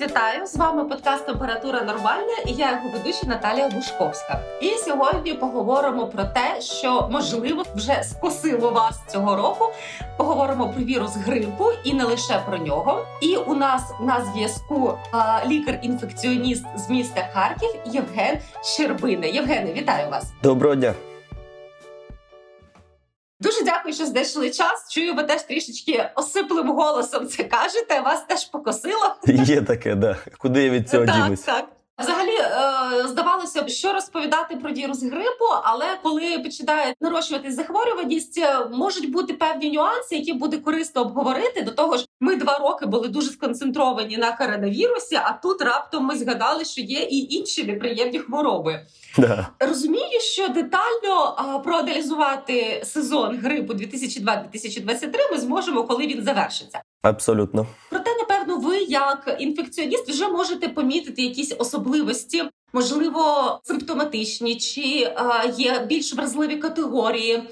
Вітаю! З вами подкаст Температура Нормальна і я його ведуча Наталія Бушковська. І сьогодні поговоримо про те, що можливо вже скосило вас цього року. Поговоримо про вірус грипу і не лише про нього. І у нас на зв'язку лікар-інфекціоніст з міста Харків Євген Щербина. Євгене, вітаю вас! Доброго дня! Дуже дякую, що знайшли час. Чую, ви теж трішечки осиплим голосом це кажете. Вас теж покосило. Є таке, да. Куди я від цього так, дінусь? Так. Взагалі е, здавалося б, що розповідати про вірус грипу, але коли починає нарощуватись захворюваність, е, можуть бути певні нюанси, які буде корисно обговорити. До того ж, ми два роки були дуже сконцентровані на коронавірусі, а тут раптом ми згадали, що є і інші неприємні хвороби. Да. Розумію, що детально проаналізувати сезон грипу 2002-2023 ми зможемо, коли він завершиться. Абсолютно. Проте, як інфекціоніст, вже можете помітити якісь особливості, можливо, симптоматичні, чи а, є більш вразливі категорії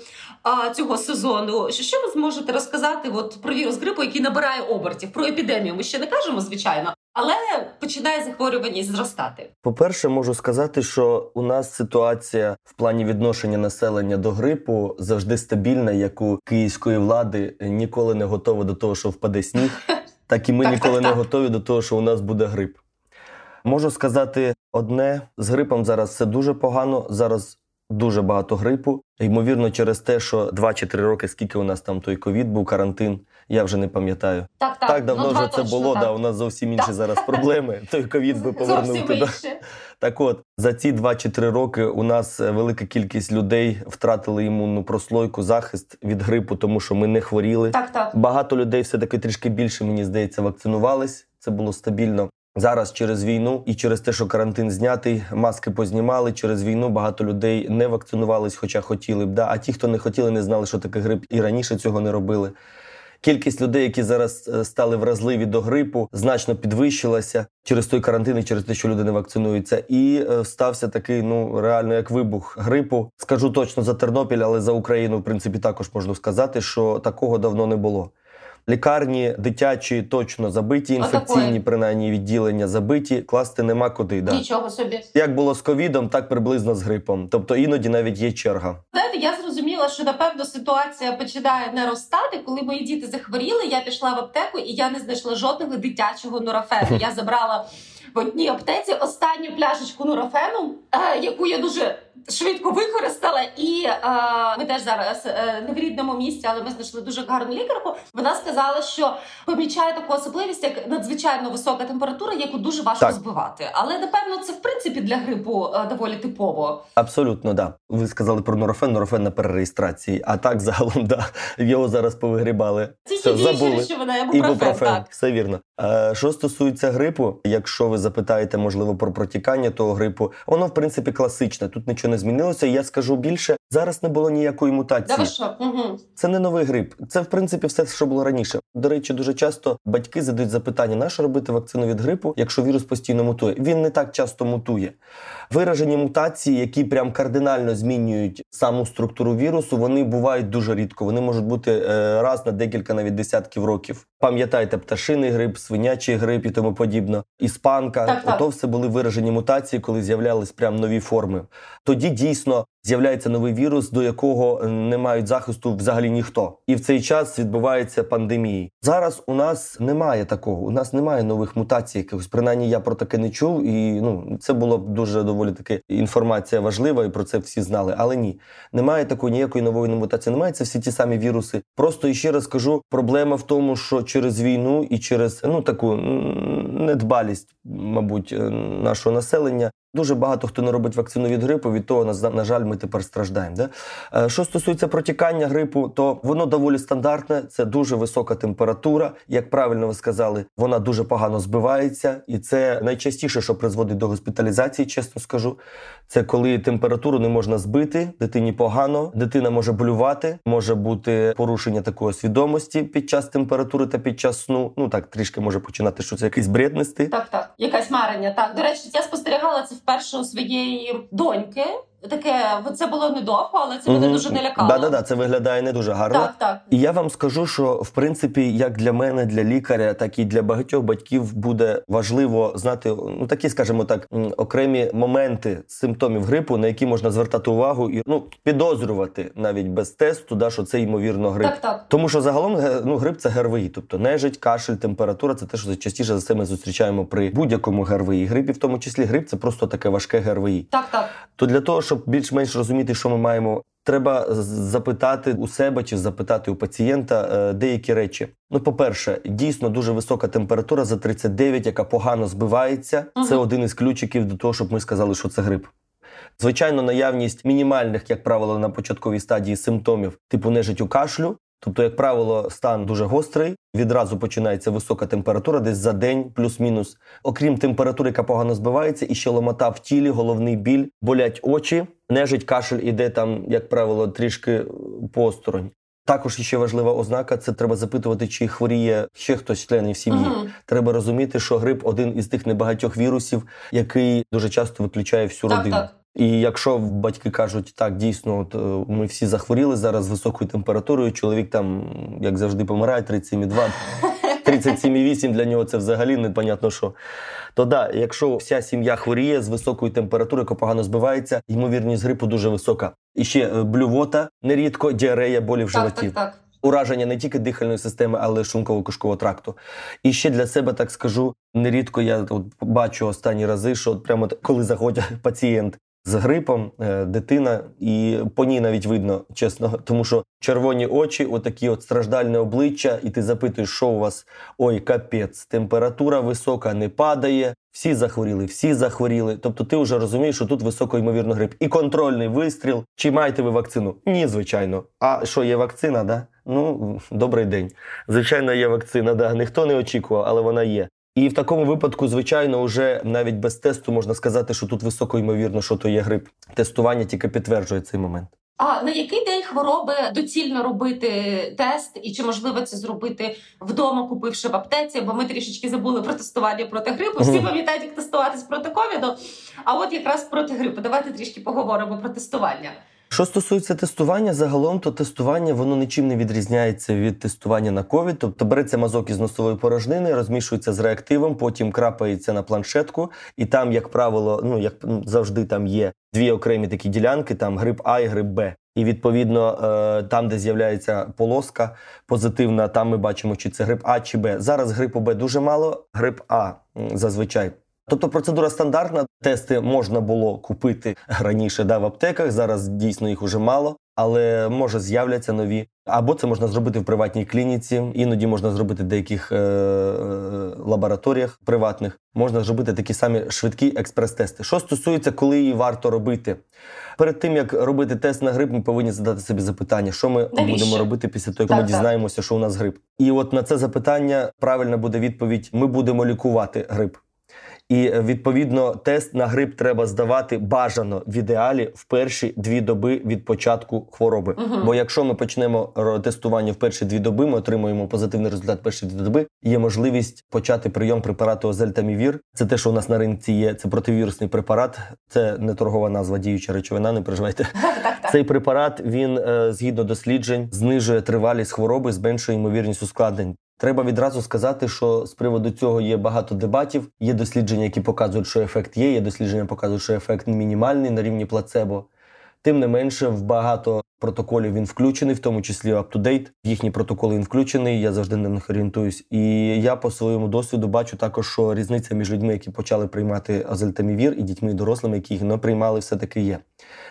а, цього сезону. Що ви зможете розказати от, про вірус грипу, який набирає обертів? Про епідемію ми ще не кажемо, звичайно, але починає захворюваність зростати. По-перше, можу сказати, що у нас ситуація в плані відношення населення до грипу завжди стабільна, як у київської влади ніколи не готова до того, що впаде сніг, так і ми Так, ніколи так, не так. готові до того, що у нас буде грип. Можу сказати одне: з грипом зараз все дуже погано. Зараз дуже багато грипу. Ймовірно, через те, що 2 чи 3 роки, скільки у нас там той ковід був, карантин, я вже не пам'ятаю. Так, так, Так давно ну, вже це точно, було. Да, у нас зовсім інші Так. зараз проблеми. Той ковід би повернув туди. Так от за ці 2 чи 3 роки у нас е, велика кількість людей втратили імунну прослойку, захист від грипу, тому що ми не хворіли. Так, так. Багато людей все таки трішки більше, мені здається, вакцинувались. Це було стабільно. Зараз через війну і через те, що карантин знятий, маски познімали. Через війну багато людей не вакцинувались, хоча хотіли б. Да? А ті, хто не хотіли, не знали, що таке грип, і раніше цього не робили. Кількість людей, які зараз е, стали вразливі до грипу, значно підвищилася через той карантин і через те, що люди не вакцинуються. І е, стався такий, ну реально як вибух грипу. Скажу точно за Тернопіль, але за Україну, в принципі, також можна сказати, що такого давно не було. Лікарні дитячі точно забиті, інфекційні, принаймні відділення забиті, класти нема куди. Да. Нічого собі. Як було з ковідом, так приблизно з грипом. Тобто іноді навіть є черга. Знаєте, я зрозуміла, що напевно ситуація починає наростати. Коли мої діти захворіли, я пішла в аптеку і я не знайшла жодного дитячого нурофену. Я забрала в одній аптеці останню пляшечку нурофену, е, яку я дуже швидко використала. І е, ми теж зараз е, не в рідному місці, але ми знайшли дуже гарну лікарку. Вона сказала, що помічає таку особливість, як надзвичайно висока температура, яку дуже важко Так. збивати. Але напевно це в принципі для грипу е, доволі типово. Абсолютно, да. Ви сказали про норофен, норофен на перереєстрації. А так загалом, да, його зараз повигрібали. Тільки діючі забули. речовина, ібупрофен, Ібупрофен, так. все вірно. Е, що стосується грипу, якщо ви запитаєте, можливо, про протікання того грипу, воно в принципі класичне. Тут нічого не змінилося. Я скажу більше, зараз не було ніякої мутації. що? Угу. Це не новий грип. Це в принципі все, що було раніше. До речі, дуже часто батьки задають запитання: на що робити вакцину від грипу, якщо вірус постійно мутує. Він не так часто мутує. Виражені мутації, які прям кардинально змінюють саму структуру вірусу, вони бувають дуже рідко. Вони можуть бути е, раз на декілька навіть десятків років. Пам'ятайте, пташиний грип, свинячий грип і тому подібно. Іспанка, Так, так. ото все були виражені мутації, коли з'являлись прям нові форми. Тоді дійсно з'являється новий вірус, до якого е, не мають захисту взагалі ніхто. І в цей час відбуваються пандемії. Зараз у нас немає такого. У нас немає нових мутацій. Якихось принаймні я про таке не чув. І ну це було дуже доволі таки інформація важлива, і про це всі знали. Але ні, немає такої ніякої нової мутації. Немає це всі ті самі віруси. Просто і ще раз кажу, проблема в тому, що через війну і через ну таку недбалість, мабуть, е, нашого населення. Дуже багато хто не робить вакцину від грипу. Від того, на, жаль, ми тепер страждаємо. Да? Е, Що стосується протікання грипу, то воно доволі стандартне. Це дуже висока температура. Як правильно ви сказали, вона дуже погано збивається, і це найчастіше, що призводить до госпіталізації, чесно скажу. Це коли температуру не можна збити, дитині погано, дитина може болювати, може бути порушення такої свідомості під час температури та під час сну. Ну так трішки може починати, що це якийсь бред нести. Так, так. Якась марення. Так, до речі, я спостерігала це вперше у своєї доньки. Таке, це було недовго, але це мене Мгм. дуже не лякало. Да, да, да, це виглядає не дуже гарно. Так, так. І я вам скажу, що в принципі, як для мене, для лікаря, так і для багатьох батьків буде важливо знати ну такі, скажімо так, окремі моменти симптомів грипу, на які можна звертати увагу і ну підозрювати навіть без тесту, да, що це ймовірно грип. Так, так. Тому що загалом ну, грип це ГРВІ, тобто нежить, кашель, температура це те, що частіше за це ми зустрічаємо при будь-якому ГРВІ. Грипі, в тому числі грип це просто таке важке ГРВІ. Так, так. То для того, щоб більш-менш розуміти, що ми маємо, треба запитати у себе чи запитати у пацієнта е, деякі речі. Ну, по-перше, дійсно дуже висока температура за 39, яка погано збивається. Це один із ключиків до того, щоб ми сказали, що це грип. Звичайно, наявність мінімальних, як правило, на початковій стадії симптомів типу нежить у кашлю. Тобто, як правило, стан дуже гострий, відразу починається висока температура, десь за день, плюс-мінус. Окрім температури, яка погано збивається, і ще ломота в тілі, головний біль, болять очі, нежить кашель іде там, як правило, трішки е, посторонь. Також ще важлива ознака це треба запитувати, чи хворіє ще хтось з членів сім'ї. Мгм. Треба розуміти, що грип один із тих небагатьох вірусів, який дуже часто виключає всю Так, родину. так. І якщо батьки кажуть, так дійсно, от е, ми всі захворіли зараз з високою температурою, чоловік там, як завжди, помирає 37,2, 37,8 для нього це взагалі непонятно що. То да, якщо вся сім'я хворіє з високою температурою, яка погано збивається, ймовірність грипу дуже висока. І ще е, блювота, нерідко діарея, болі в Так, животі. так, так. Ураження не тільки дихальної системи, але й шлунково-кишкового тракту. І ще для себе так скажу: нерідко я от бачу останні рази, що от прямо коли заходить пацієнт з грипом, е, дитина, і по ній навіть видно, чесно, тому що червоні очі, отакі от страждальне обличчя, і ти запитуєш, що у вас ой, капець, температура висока, не падає. Всі захворіли, всі захворіли. Тобто ти вже розумієш, що тут високоймовірно грип. І контрольний вистріл. Чи маєте ви вакцину? Ні, звичайно. А що є вакцина? Да? Ну, добрий день. Звичайно, є вакцина. Да. Ніхто не очікував, але вона є. І в такому випадку, звичайно, вже навіть без тесту можна сказати, що тут високоймовірно, що то є грип. Тестування тільки підтверджує цей момент. А на який день хвороби доцільно робити тест, і чи можливо це зробити вдома, купивши в аптеці? Бо ми трішечки забули про тестування проти грипу. Всі пам'ятають, як тестуватись проти ковіду. А от якраз проти грипу. Давайте трішки поговоримо про тестування. Що стосується тестування, загалом то тестування воно нічим не відрізняється від тестування на ковід. Тобто береться мазок із носової порожнини, розмішується з реактивом, потім крапається на планшетку, і там, як правило, ну як завжди, там є дві окремі такі ділянки: там грип А і грип Б. І відповідно, е, там, де з'являється полоска позитивна, там ми бачимо, чи це грип А чи Б. Зараз грипу Б дуже мало, грип А зазвичай. Тобто процедура стандартна. Тести можна було купити раніше да, в аптеках. Зараз дійсно їх уже мало, але може з'являться нові. Або це можна зробити в приватній клініці. Іноді можна зробити в деяких е- е- лабораторіях приватних. Можна зробити такі самі швидкі експрес-тести. Що стосується, коли її варто робити, перед тим як робити тест на грип, ми повинні задати собі запитання, що ми Навіщо? будемо робити після того, як Так, ми так. дізнаємося, що у нас грип. І от на це запитання правильна буде відповідь: ми будемо лікувати грип. І е, відповідно тест на грип треба здавати бажано в ідеалі в перші дві доби від початку хвороби. Мгм. Бо якщо ми почнемо тестування в перші дві доби, ми отримуємо позитивний результат в перші дві доби. Є можливість почати прийом препарату Озельтамівір. Це те, що у нас на ринці є. Це противірусний препарат. Це не торгова назва діюча речовина. Не переживайте. Цей препарат він е, згідно досліджень знижує тривалість хвороби, зменшує ймовірність ускладнень. Треба відразу сказати, що з приводу цього є багато дебатів. Є дослідження, які показують, що ефект є. Є дослідження, показують, що ефект мінімальний на рівні плацебо. Тим не менше, в багато протоколів він включений, в тому числі UpToDate. В їхні протоколи він включений. Я завжди на них орієнтуюсь. І я по своєму досвіду бачу також, що різниця між людьми, які почали приймати азельтамівір, і дітьми і дорослими, які їх не приймали, все таки є.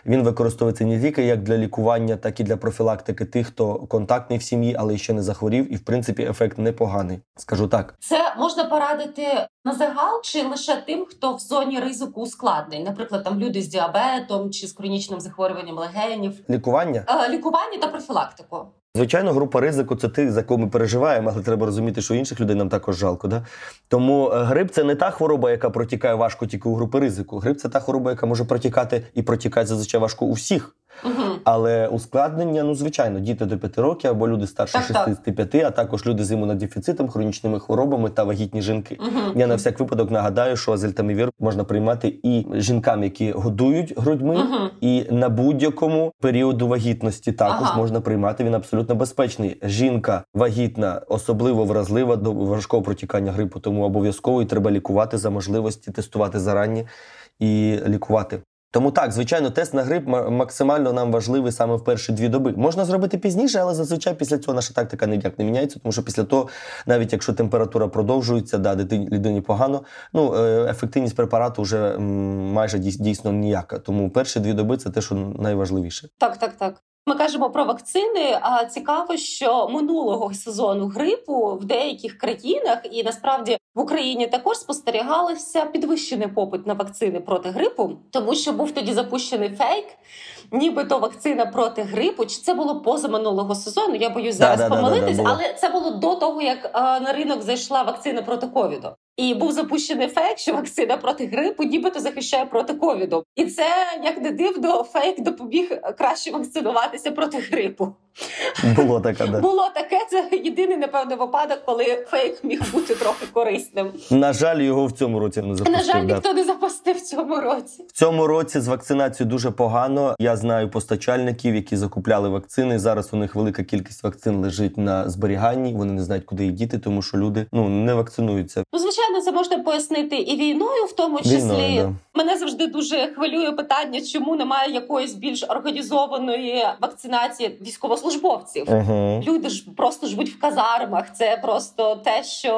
Він використовується не тільки як для лікування, так і для профілактики тих, хто контактний в сім'ї, але ще не захворів, і в принципі ефект непоганий. Скажу так. Це можна порадити на загал чи лише тим, хто в зоні ризику ускладнень, наприклад, там люди з діабетом чи з хронічним захворюванням легенів, Лікування Е, лікування та профілактику. Звичайно, група ризику це ти, за кого ми переживаємо, але треба розуміти, що інших людей нам також жалко. Да? Тому е, грип це не та хвороба, яка протікає важко тільки у групи ризику. Грип це та хвороба, яка може протікати і протікає зазвичай важко у всіх. Угу. Але ускладнення, ну звичайно, діти до 5 років або люди старше Так, так. 65, а також люди з імунодефіцитом, хронічними хворобами та вагітні жінки. Угу. Я на всяк випадок нагадаю, що азельтамівір можна приймати і жінкам, які годують грудьми, Угу. і на будь-якому періоду вагітності також Ага. можна приймати. Він абсолютно безпечний. Жінка вагітна, особливо вразлива до важкого протікання грипу, тому обов'язково і треба лікувати за можливості, тестувати зарані і лікувати. Тому так, звичайно, тест на грип максимально нам важливий саме в перші дві доби. Можна зробити пізніше, але зазвичай після цього наша тактика ніяк не міняється, тому що після того, навіть якщо температура продовжується, да, дитині людині погано, ну е, ефективність препарату вже майже дійс- дійсно ніяка. Тому перші дві доби це те, що найважливіше. Так, так, так. Ми кажемо про вакцини. А цікаво, що минулого сезону грипу в деяких країнах і насправді в Україні також спостерігалося підвищений попит на вакцини проти грипу, тому що був тоді запущений фейк, нібито вакцина проти грипу. Чи це було поза минулого сезону? Я боюсь зараз Да-да-да-да-да, помилитись, але це було до того, як а, на ринок зайшла вакцина проти ковіду. І був запущений фейк, що вакцина проти грипу нібито захищає проти ковіду. І це як не дивно, фейк допоміг краще вакцинуватися проти грипу. Було таке, да. Було таке. Це єдиний напевно випадок, коли фейк міг бути трохи корисним. На жаль, його в цьому році не запустив. На жаль, да. ніхто не запустив в цьому році. В цьому році з вакцинацією дуже погано. Я знаю постачальників, які закупляли вакцини. Зараз у них велика кількість вакцин лежить на зберіганні. Вони не знають, куди їх діти, тому що люди ну не вакцинуються. Ну, звичайно, це можна пояснити і війною, в тому числі. Війною, да. Мене завжди дуже хвилює питання, чому немає якоїсь більш організованої вакцинації військовослужбовців. Угу. Люди ж просто живуть в казармах. Це просто те, що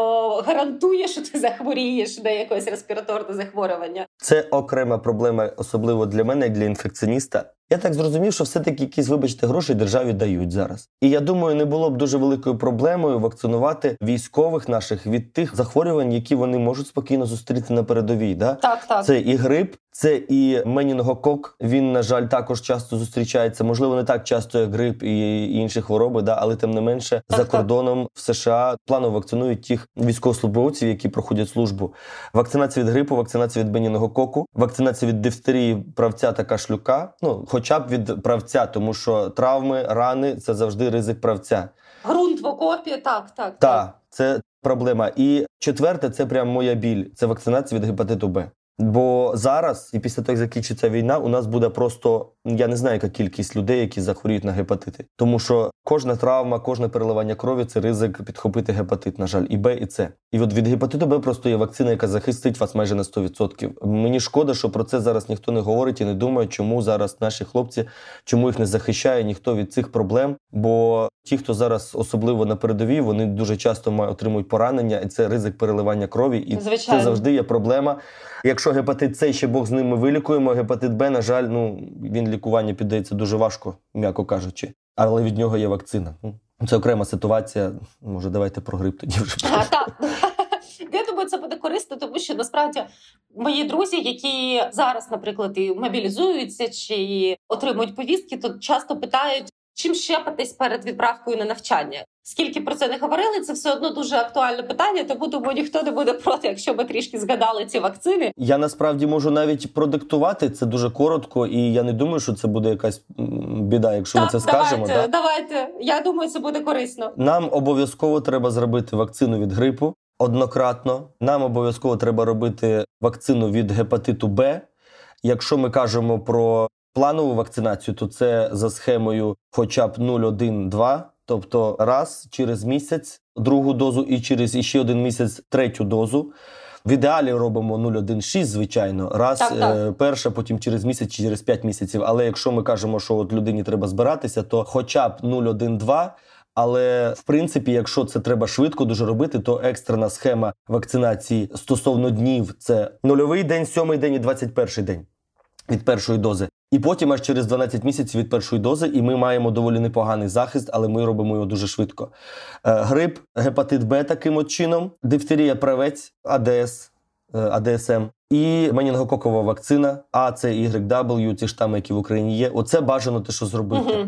гарантує, що ти захворієш на якесь респіраторне захворювання. Це окрема проблема, особливо для мене, як для інфекціоніста. Я так зрозумів, що все-таки якісь, вибачте, гроші державі дають зараз. І я думаю, не було б дуже великою проблемою вакцинувати військових наших від тих захворювань, які вони можуть спокійно зустріти на передовій. Да? Так, так. Це і грип, це і менінгокок. Він, на жаль, також часто зустрічається. Можливо, не так часто, як грип і інші хвороби, да, але тим не менше Так, за так. кордоном в США планово вакцинують тих військовослужбовців, які проходять службу. Вакцинація від грипу, вакцинація від менінгококу, вакцинація від дифтерії, правця та кашлюка. Ну, хоча б від правця, тому що травми, рани це завжди ризик правця. Грунт в окопі, так, так. Так, це проблема. І четверте, це прям моя біль. Це вакцинація від гепатиту Б. Бо зараз, і після того, як закінчиться війна, у нас буде просто я не знаю, яка кількість людей, які захворіють на гепатити. Тому що кожна травма, кожне переливання крові це ризик підхопити гепатит, на жаль, і Б, і С. І от від гепатиту Б просто є вакцина, яка захистить вас майже на 100%. Мені шкода, що про це зараз ніхто не говорить і не думає, чому зараз наші хлопці, чому їх не захищає ніхто від цих проблем. Бо ті, хто зараз особливо на передовій, вони дуже часто отримують поранення, і це ризик переливання крові. І Звичайно. це завжди є проблема. Якщо гепатит С ще Бог з ним ми вилікуємо, гепатит Б, на жаль, ну він лікування піддається дуже важко, м'яко кажучи. Але від нього є вакцина. Ну, Це окрема ситуація. Може, давайте про грип тоді вже. А, так. Я думаю, це буде корисно, тому що насправді мої друзі, які зараз, наприклад, і мобілізуються чи отримують повістки, то часто питають, чим щепитись перед відправкою на навчання. Скільки про це не говорили, це все одно дуже актуальне питання, тому думаю, ніхто не буде проти, якщо ми трішки згадали ці вакцини. Я насправді можу навіть продиктувати це дуже коротко, і я не думаю, що це буде якась біда, якщо ми так, це скажемо. давайте, давайте. Я думаю, це буде корисно. Нам обов'язково треба зробити вакцину від грипу однократно. Нам обов'язково треба робити вакцину від гепатиту Б. Якщо ми кажемо про планову вакцинацію, то це за схемою хоча б 0,1-2, тобто раз через місяць другу дозу і через іще один місяць третю дозу. В ідеалі робимо 0,1,6, звичайно, раз Так, так. е, перша, потім через місяць чи через 5 місяців. Але якщо ми кажемо, що от людині треба збиратися, то хоча б 0,1,2. Але в принципі, якщо це треба швидко дуже робити, то екстрена схема вакцинації стосовно днів це нульовий день, сьомий день і 21 день від першої дози. І потім аж через 12 місяців від першої дози, і ми маємо доволі непоганий захист, але ми робимо його дуже швидко. Е, Грип, гепатит Б таким от чином, дифтерія правець, АДС, е, АДСМ і менінгококова вакцина, А, С, Y, W, ті штами, які в Україні є. Оце бажано те, що зробити.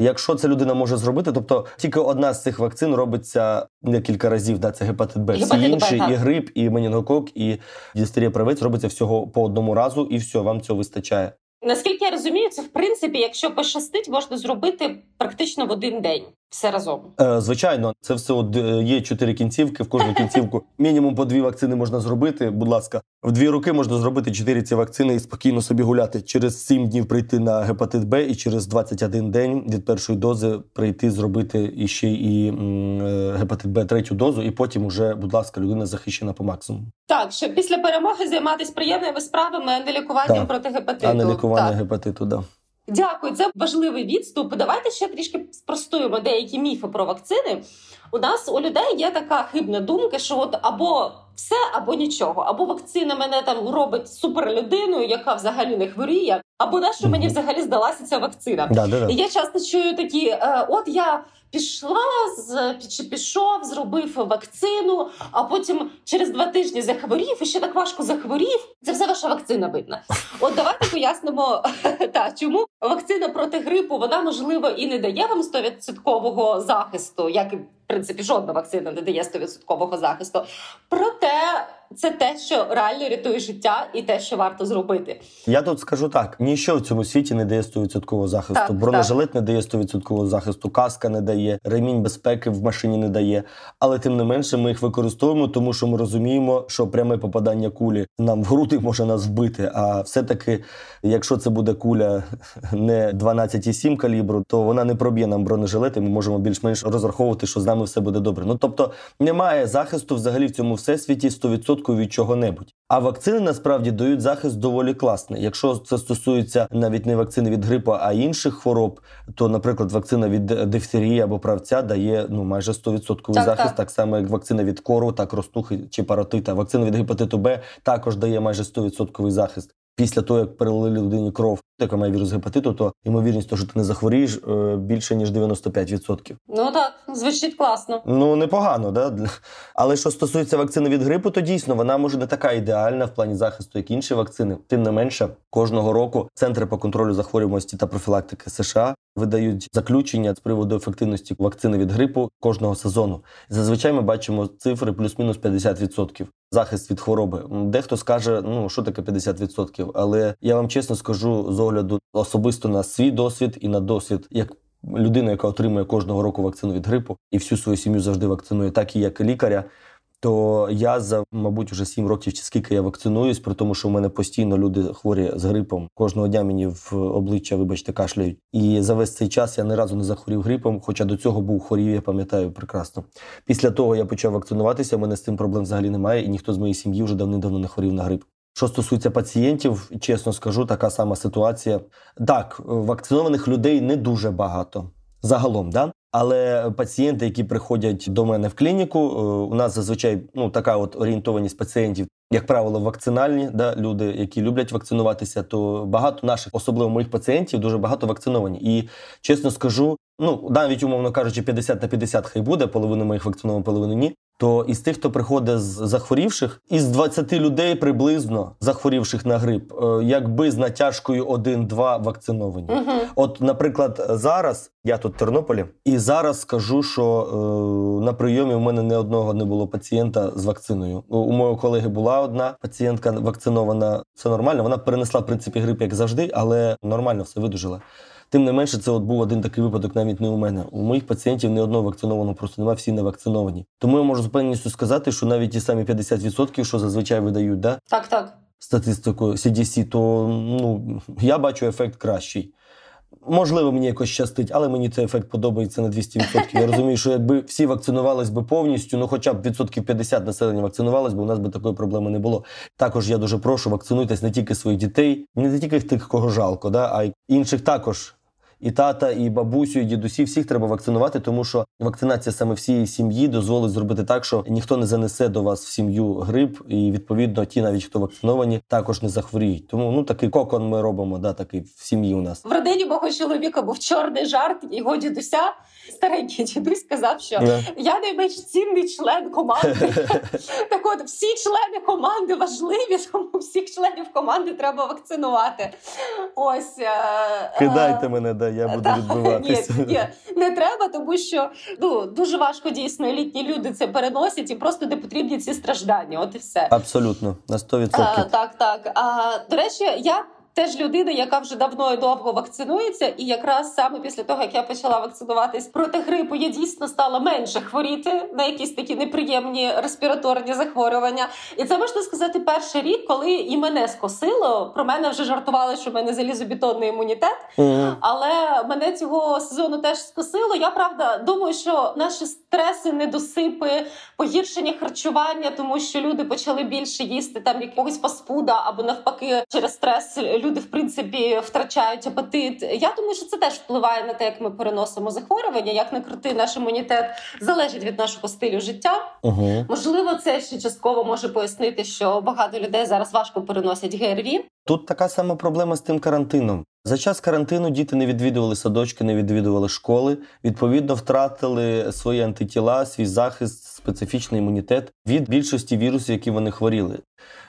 Якщо це людина може зробити, тобто тільки одна з цих вакцин робиться декілька разів, да, це гепатит Б. Всі інші, і грип, і менінгокок, і дистерія правець робиться всього по одному разу, і все, вам цього вистачає. Наскільки я розумію, це в принципі, якщо пощастить, можна зробити практично в один день все разом. Е, звичайно, це все от е, є чотири кінцівки. В кожну кінцівку мінімум по дві вакцини можна зробити. Будь ласка, в дві роки можна зробити чотири ці вакцини і спокійно собі гуляти. Через сім днів прийти на гепатит Б, і через 21 день від першої дози прийти зробити іще і м, е, гепатит Б третю дозу, і потім уже, будь ласка, людина захищена по максимуму. Так, щоб після перемоги займатися приємними справами, а не лікуванням Так. проти гепатиту. А не лікування Так. гепатиту, да. Дякую, це важливий відступ. Давайте ще трішки спростуємо деякі міфи про вакцини. У нас у людей є така хибна думка, що от або все, або нічого, або вакцина мене там робить суперлюдиною, яка взагалі не хворіє, або на що мені взагалі здалася ця вакцина. Да, да, да. І я часто чую такі: е, от я пішла з чи пішов, зробив вакцину, а потім через два тижні захворів і ще так важко захворів. Це все ваша вакцина видна. От давайте пояснимо, та, чому вакцина проти грипу вона можливо і не дає вам 100% захисту, як принципі жодна вакцина не дає 100% захисту. Проте це те, що реально рятує життя, і те, що варто зробити. Я тут скажу так: ніщо в цьому світі не дає 100% захисту. Так, Бронежилет не дає 100% захисту, каска не дає, ремінь безпеки в машині не дає. Але тим не менше ми їх використовуємо, тому що ми розуміємо, що пряме попадання кулі нам в груди може нас вбити. А все-таки, якщо це буде куля не 12,7 калібру, то вона не проб'є нам бронежилет, і ми можемо більш-менш розраховувати, що з нами все буде добре. Ну тобто немає захисту взагалі в цьому всесвіті 100% від чого-небудь. А вакцини насправді дають захист доволі класний. Якщо це стосується навіть не вакцини від грипу, а інших хвороб, то, наприклад, вакцина від дифтерії або правця дає ну майже 100% Так, захист, так. так. само як вакцина від кору, так розтухи чи паротита. Вакцина від гепатиту Б також дає майже 100% захист. Після того, як перелили людині кров, яка має вірус гепатиту, то ймовірність, того, що ти не захворієш, е, більше ніж 95%. Ну так, звучить класно. Ну непогано, да? Але що стосується вакцини від грипу, то дійсно вона може не така ідеальна в плані захисту, як інші вакцини. Тим не менше, кожного року центри по контролю захворюваності та профілактики США видають заключення з приводу ефективності вакцини від грипу кожного сезону. Зазвичай ми бачимо цифри плюс-мінус 50%. Захист від хвороби. Дехто скаже, ну що таке 50%, але я вам чесно скажу з огляду особисто на свій досвід і на досвід як людина, яка отримує кожного року вакцину від грипу і всю свою сім'ю завжди вакцинує, так і як лікаря. То я за, мабуть, вже сім років чи скільки я вакцинуюсь, при тому, що в мене постійно люди хворі з грипом. Кожного дня мені в обличчя, вибачте, кашляють. І за весь цей час я ні разу не захворів грипом, хоча до цього був хворів, я пам'ятаю прекрасно. Після того я почав вакцинуватися. У мене з цим проблем взагалі немає, і ніхто з моєї сім'ї вже давним-давно не хворів на грип. Що стосується пацієнтів, чесно скажу, така сама ситуація. Так, вакцинованих людей не дуже багато загалом, да? Але пацієнти, які приходять до мене в клініку, е, у нас зазвичай ну така от орієнтованість пацієнтів, як правило, вакцинальні, да, люди, які люблять вакцинуватися, то багато наших, особливо моїх пацієнтів, дуже багато вакциновані. І чесно скажу, ну навіть умовно кажучи, 50 на 50 хай буде, половину моїх вакцинованих, половину ні. То із тих, хто приходить з захворівших, із 20 людей приблизно захворівших на грип, е, якби з натяжкою 1-2 вакциновані. Угу. От, наприклад, зараз я тут в Тернополі, і зараз скажу, що е, на прийомі у мене не одного не було пацієнта з вакциною. У, у моєї колеги була одна пацієнтка вакцинована. Все нормально. Вона перенесла в принципі грип, як завжди, але нормально все видужила. Тим не менше, це от був один такий випадок, навіть не у мене. У моїх пацієнтів не одного вакцинованого просто немає, всі не вакциновані. Тому я можу з певністю сказати, що навіть ті самі 50%, що зазвичай видають, да, Так, так. статистику CDC, то ну я бачу ефект кращий. Можливо, мені якось щастить, але мені цей ефект подобається на 200%. Я розумію, що якби всі вакцинувались би повністю, ну хоча б відсотків 50 населення вакцинувалось би, у нас би такої проблеми не було. Також я дуже прошу вакцинуйтесь не тільки своїх дітей, не тільки тих, кого жалко, да, а й інших також. І тата, і бабусю, і дідусі всіх треба вакцинувати, тому що вакцинація саме всієї сім'ї дозволить зробити так, що ніхто не занесе до вас в сім'ю грип, і відповідно ті, навіть хто вакциновані, також не захворіють. Тому ну такий кокон ми робимо, да, такий в сім'ї у нас. В родині мого чоловіка був чорний жарт його дідуся. Старенький дідусь сказав, що Да. я найменш цінний член команди. так от всі члени команди важливі, тому всіх членів команди треба вакцинувати. Ось е, е, Кидайте мене, да, я буду відбиватися. Ні, ні, не треба, тому що ну дуже важко дійсно літні люди це переносять і просто не потрібні ці страждання. От і все. Абсолютно на 100%. А, так, так. А, до речі, я теж людина, яка вже давно і довго вакцинується, і якраз саме після того, як я почала вакцинуватись проти грипу, я дійсно стала менше хворіти на якісь такі неприємні респіраторні захворювання. І це можна сказати перший рік, коли і мене скосило. Про мене вже жартували, що в мене залізобетонний імунітет, mm-hmm. але мене цього сезону теж скосило. Я правда думаю, що наші стреси, недосипи, погіршення харчування, тому що люди почали більше їсти там якогось фастфуда або навпаки через стрес люди в принципі втрачають апетит. Я думаю, що це теж впливає на те, як ми переносимо захворювання, як не крути наш імунітет залежить від нашого стилю життя. Угу. Можливо, це ще частково може пояснити, що багато людей зараз важко переносять ГРВІ. Тут така сама проблема з тим карантином. За час карантину діти не відвідували садочки, не відвідували школи. Відповідно, втратили свої антитіла, свій захист, специфічний імунітет від більшості вірусів, які вони хворіли.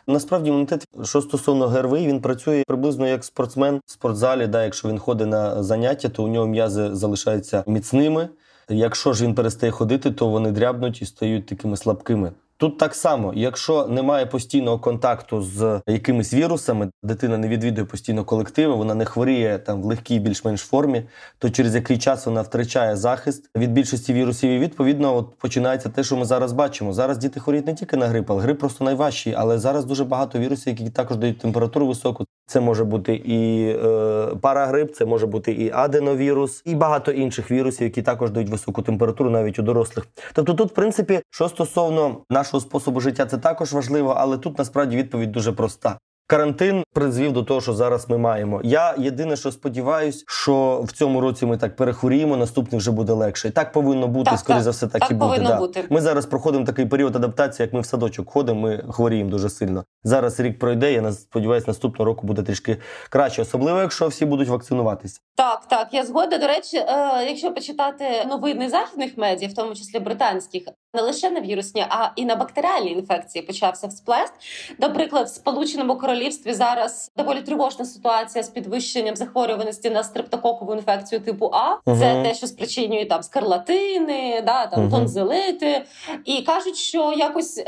Насправді імунітет, що стосовно ГРВІ, він працює приблизно як спортсмен в спортзалі. Да, Якщо він ходить на заняття, то у нього м'язи залишаються міцними. Якщо ж він перестає ходити, то вони дрябнуть і стають такими слабкими. Тут так само, якщо немає постійного контакту з якимись вірусами, дитина не відвідує постійно колективи, вона не хворіє там в легкій, більш-менш формі, то через який час вона втрачає захист від більшості вірусів. І відповідно, от починається те, що ми зараз бачимо. Зараз діти хворіють не тільки на грип, але грип просто найважчий. Але зараз дуже багато вірусів, які також дають температуру високу. Це може бути і е, парагрип, це може бути і аденовірус, і багато інших вірусів, які також дають високу температуру навіть у дорослих. Тобто, тут, в принципі, що стосовно нашого способу життя, це також важливо, але тут насправді відповідь дуже проста. Карантин призвів до того, що зараз ми маємо. Я єдине, що сподіваюсь, що в цьому році ми так перехворіємо, наступний вже буде легше. І так повинно бути, так, скоріше за все, так, так і буде. Да. бути. Ми зараз проходимо такий період адаптації, як ми в садочок ходимо. Ми хворіємо дуже сильно. Зараз рік пройде. Я сподіваюся, наступного року буде трішки краще, особливо якщо всі будуть вакцинуватися. Так, так, я згодна. До речі, е, якщо почитати новини західних медіа, в тому числі британських, не лише на вірусні, а і на бактеріальні інфекції почався всплеск. Наприклад, в Сполученому Королівстві зараз доволі тривожна ситуація з підвищенням захворюваності на стрептококову інфекцію типу А. Угу. Це те, що спричинює там скарлатини, да там угу. тонзилити, і кажуть, що якось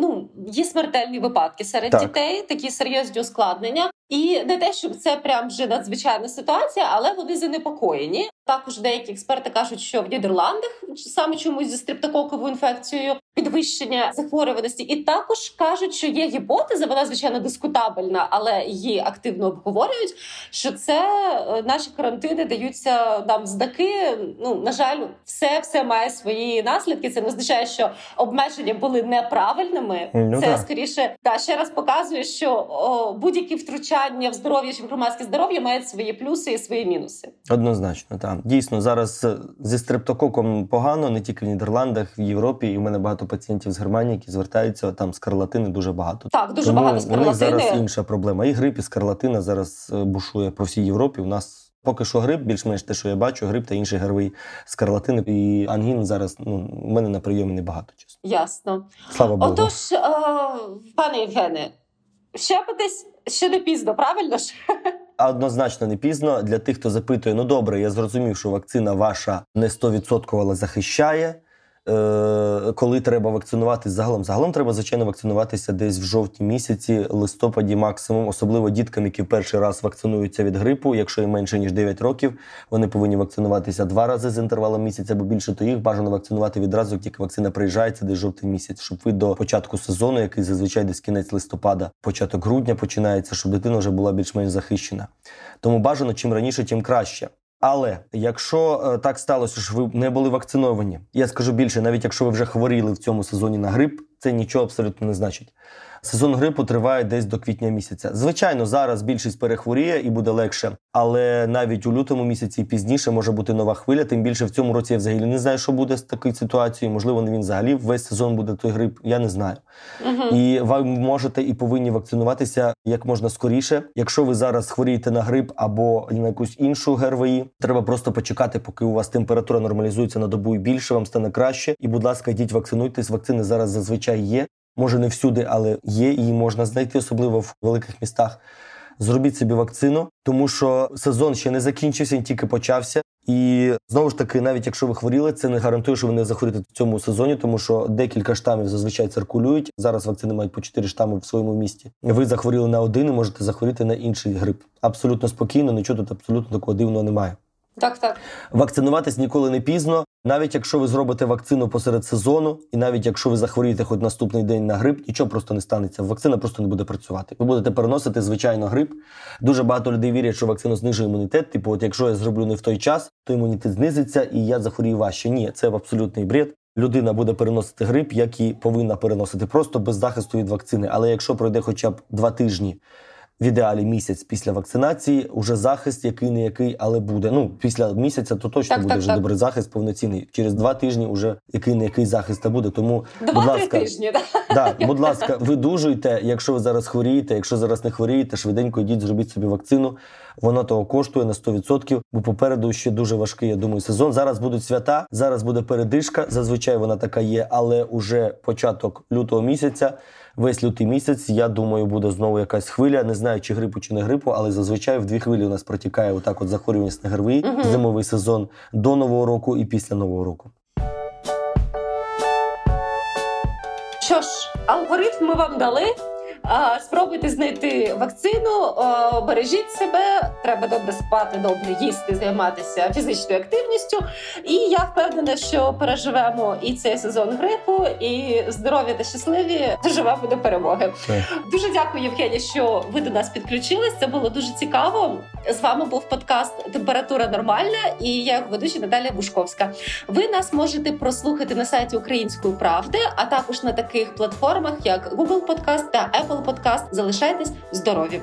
ну є смертельні випадки серед так. дітей, такі серйозні ускладнення. І не те, щоб це прям вже надзвичайна ситуація, але вони занепокоєні. Також деякі експерти кажуть, що в Нідерландах саме чомусь зі стрептококовою інфекцією підвищення захворюваності, і також кажуть, що є гіпотеза, вона звичайно дискутабельна, але її активно обговорюють. Що це е, наші карантини даються нам знаки. Ну на жаль, все все має свої наслідки. Це не означає, що обмеження були неправильними. Ну, це так. скоріше та ще раз показує, що о, будь-які втручання в здоров'я чи в громадське здоров'я мають свої плюси і свої мінуси. Однозначно, так. Дійсно зараз зі стрептококом погано, не тільки в Нідерландах, в Європі, і в мене багато пацієнтів з Германії, які звертаються там скарлатини дуже багато. Так, дуже Тому багато скарлатини. У них зараз інша проблема. І грип, і скарлатина зараз е, бушує по всій Європі. У нас. Поки що грип, більш-менш те, що я бачу, грип та інший гервий скарлатини і ангін зараз ну, у мене на прийомі небагато. чесно. Ясно. Слава Богу. Отож, е, пане Євгене, щепитись ще не пізно, правильно ж? Однозначно не пізно. Для тих, хто запитує, ну добре, я зрозумів, що вакцина ваша не 100% захищає. Е, коли треба вакцинуватись загалом. Загалом треба, звичайно, вакцинуватися десь в жовтні місяці, листопаді, максимум, особливо діткам, які перший раз вакцинуються від грипу. Якщо їм менше ніж 9 років, вони повинні вакцинуватися два рази з інтервалом місяця або більше, то їх бажано вакцинувати відразу, як тільки вакцина приїжджається, десь жовтий місяць, щоб ви до початку сезону, який зазвичай десь кінець листопада, початок грудня починається, щоб дитина вже була більш-менш захищена. Тому бажано чим раніше, тим краще. Але якщо е, так сталося, що ви не були вакциновані, я скажу більше, навіть якщо ви вже хворіли в цьому сезоні на грип, це нічого абсолютно не значить. Сезон грипу триває десь до квітня місяця. Звичайно, зараз більшість перехворіє і буде легше, але навіть у лютому місяці і пізніше може бути нова хвиля. Тим більше в цьому році я взагалі не знаю, що буде з такою ситуацією. Можливо, він взагалі весь сезон буде той грип. Я не знаю. Угу. І ви можете і повинні вакцинуватися як можна скоріше. Якщо ви зараз хворієте на грип або на якусь іншу ГРВІ, треба просто почекати, поки у вас температура нормалізується на добу і більше, вам стане краще. І, будь ласка, йдіть вакцинуйтесь. Вакцини зараз зазвичай є може не всюди, але є, її можна знайти, особливо в великих містах. Зробіть собі вакцину, тому що сезон ще не закінчився, він тільки почався. І знову ж таки, навіть якщо ви хворіли, це не гарантує, що ви не захворіте в цьому сезоні, тому що декілька штамів зазвичай циркулюють. Зараз вакцини мають по 4 штами в своєму місті. Ви захворіли на один і можете захворіти на інший грип. Абсолютно спокійно, нічого тут абсолютно такого дивного немає. Так, так. Вакцинуватись ніколи не пізно. Навіть якщо ви зробите вакцину посеред сезону, і навіть якщо ви захворієте хоч наступний день на грип, нічого просто не станеться. Вакцина просто не буде працювати. Ви будете переносити звичайно грип. Дуже багато людей вірять, що вакцина знижує імунітет. Типу, от якщо я зроблю не в той час, то імунітет знизиться і я захворію важче. Ні, це абсолютний бред. Людина буде переносити грип, як і повинна переносити, просто без захисту від вакцини. Але якщо пройде хоча б два тижні в ідеалі місяць після вакцинації, уже захист, який не який, але буде. Ну після місяця то точно Так, буде так, вже так. добрий захист, повноцінний. Через два тижні вже який не який захист та буде. Тому, будь Два-три ласка, тижні. Да? да, будь ласка, видужуйте. Якщо ви зараз хворієте, якщо зараз не хворієте, швиденько йдіть, зробіть собі вакцину. Воно того коштує на 100%, бо попереду ще дуже важкий, я думаю, сезон. Зараз будуть свята, зараз буде передишка. Зазвичай вона така є, але уже початок лютого місяця. Весь лютий місяць, я думаю, буде знову якась хвиля. Не знаю, чи грипу, чи не грипу, але зазвичай в дві хвилі у нас протікає отак от захворюваність на ГРВІ, угу. зимовий сезон до нового року і після нового року. Що ж, алгоритм ми вам дали. А, Спробуйте знайти вакцину, бережіть себе, треба добре спати, добре їсти, займатися фізичною активністю. І я впевнена, що переживемо і цей сезон грипу, і здорові та щасливі доживемо до перемоги. Це. Дуже дякую, Євгенія, що ви до нас підключились. Це було дуже цікаво. З вами був подкаст Температура нормальна і я його ведуча Наталія Бушковська. Ви нас можете прослухати на сайті Української правди, а також на таких платформах, як Google Podcast та Apple Podcast. Залишайтесь здорові!